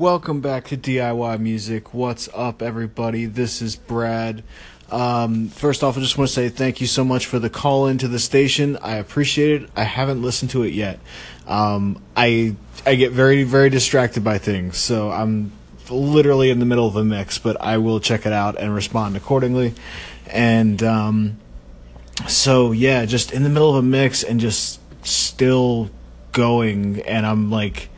Welcome back to DIY Music. What's up, everybody? This is Brad. Um, first off, I just want to say thank you so much for the call into the station. I appreciate it. I haven't listened to it yet. Um, I I get very very distracted by things, so I'm literally in the middle of a mix, but I will check it out and respond accordingly. And um, so yeah, just in the middle of a mix and just still going, and I'm like,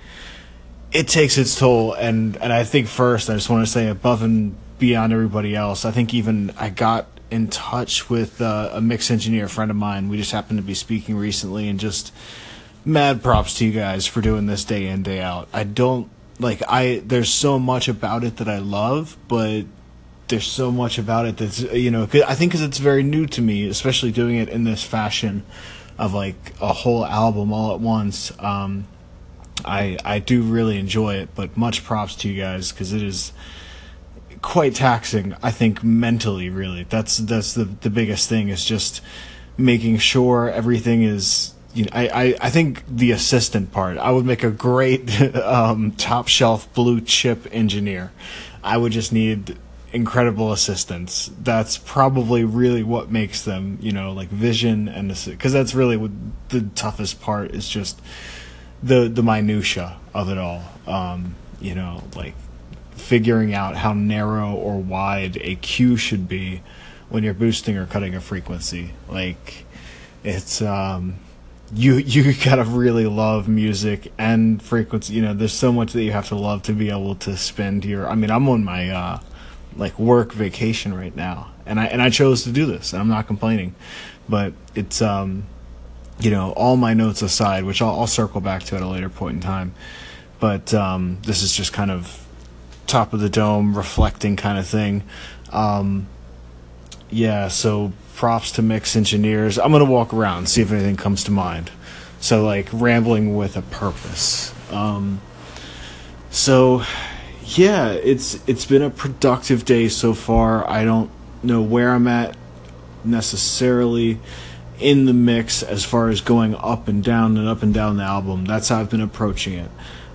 it takes its toll. And and I think first, I just want to say above and beyond everybody else, I think even I got in touch with uh, a mix engineer friend of mine. We just happened to be speaking recently, and just mad props to you guys for doing this day in day out. I don't like I there's so much about it that I love, but there's so much about it that's you know I think because it's very new to me, especially doing it in this fashion of like a whole album all at once. Um, I I do really enjoy it, but much props to you guys because it is quite taxing. I think mentally, really, that's that's the the biggest thing is just making sure everything is you know, I, I, I think the assistant part, I would make a great um, top shelf blue chip engineer. I would just need incredible assistants. That's probably really what makes them, you know, like vision and because that's really what the toughest part is just the the minutia of it all. Um, you know, like figuring out how narrow or wide a Q should be when you're boosting or cutting a frequency. Like it's um you you gotta really love music and frequency. You know, there's so much that you have to love to be able to spend your. I mean, I'm on my uh, like work vacation right now, and I and I chose to do this, and I'm not complaining, but it's um, you know, all my notes aside, which I'll, I'll circle back to at a later point in time, but um, this is just kind of top of the dome reflecting kind of thing. Um, yeah, so props to mix engineers. I'm gonna walk around see if anything comes to mind. So like rambling with a purpose. Um, so yeah, it's it's been a productive day so far. I don't know where I'm at necessarily in the mix as far as going up and down and up and down the album. That's how I've been approaching it.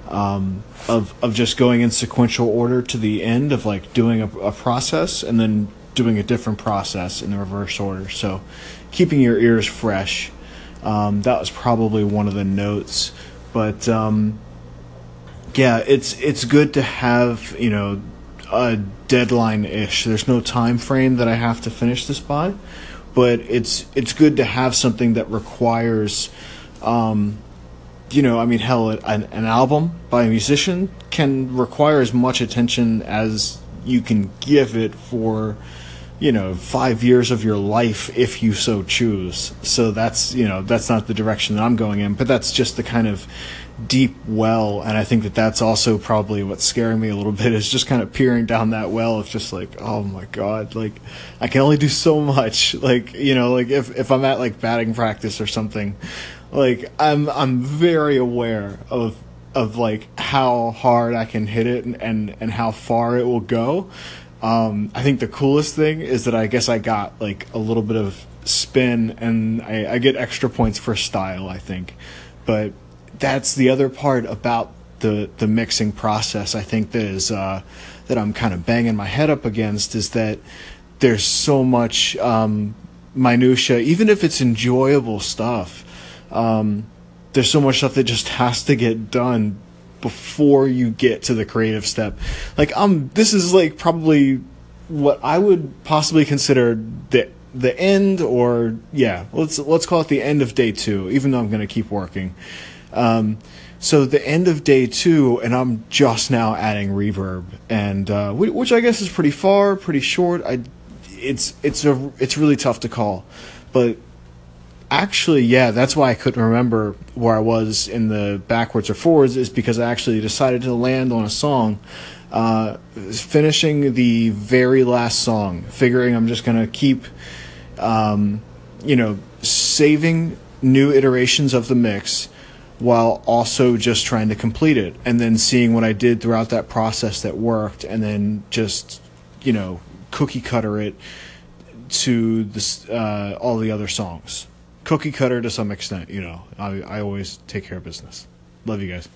Um, of of just going in sequential order to the end of like doing a, a process and then doing a different process in the reverse order. So, keeping your ears fresh. Um, that was probably one of the notes, but um, yeah, it's it's good to have you know a deadline ish. There's no time frame that I have to finish this by, but it's it's good to have something that requires. Um, you know, I mean, hell, an, an album by a musician can require as much attention as you can give it for you know five years of your life if you so choose. So that's you know that's not the direction that i'm going in but that's just the kind of deep well. And i think that that's also probably what's scaring me a little bit is just kind of peering down that well of just like oh my god like i can only do so much. Like you know like if if i'm at like batting practice or something like i'm i'm very aware of of like how hard i can hit it and and, and how far it will go um, I think the coolest thing is that I guess I got like a little bit of spin and I, I get extra points for style, I think. But that's the other part about the the mixing process. I think that is uh, that I'm kind of banging my head up against is that there's so much um, minutia, even if it's enjoyable stuff. Um, there's so much stuff that just has to get done before you get to the creative step. Like um this is like probably what I would possibly consider the the end or yeah, let's let's call it the end of day 2 even though I'm going to keep working. Um so the end of day 2 and I'm just now adding reverb and uh which I guess is pretty far, pretty short. I it's it's a it's really tough to call. But actually, yeah, that's why I couldn't remember where I was in the backwards or forwards, is because I actually decided to land on a song, uh, finishing the very last song, figuring I'm just going to keep, um, you know, saving new iterations of the mix while also just trying to complete it and then seeing what I did throughout that process that worked and then just, you know, cookie cutter it to this, uh, all the other songs cookie cutter to some extent. You know, I, I always take care of business. Love you guys.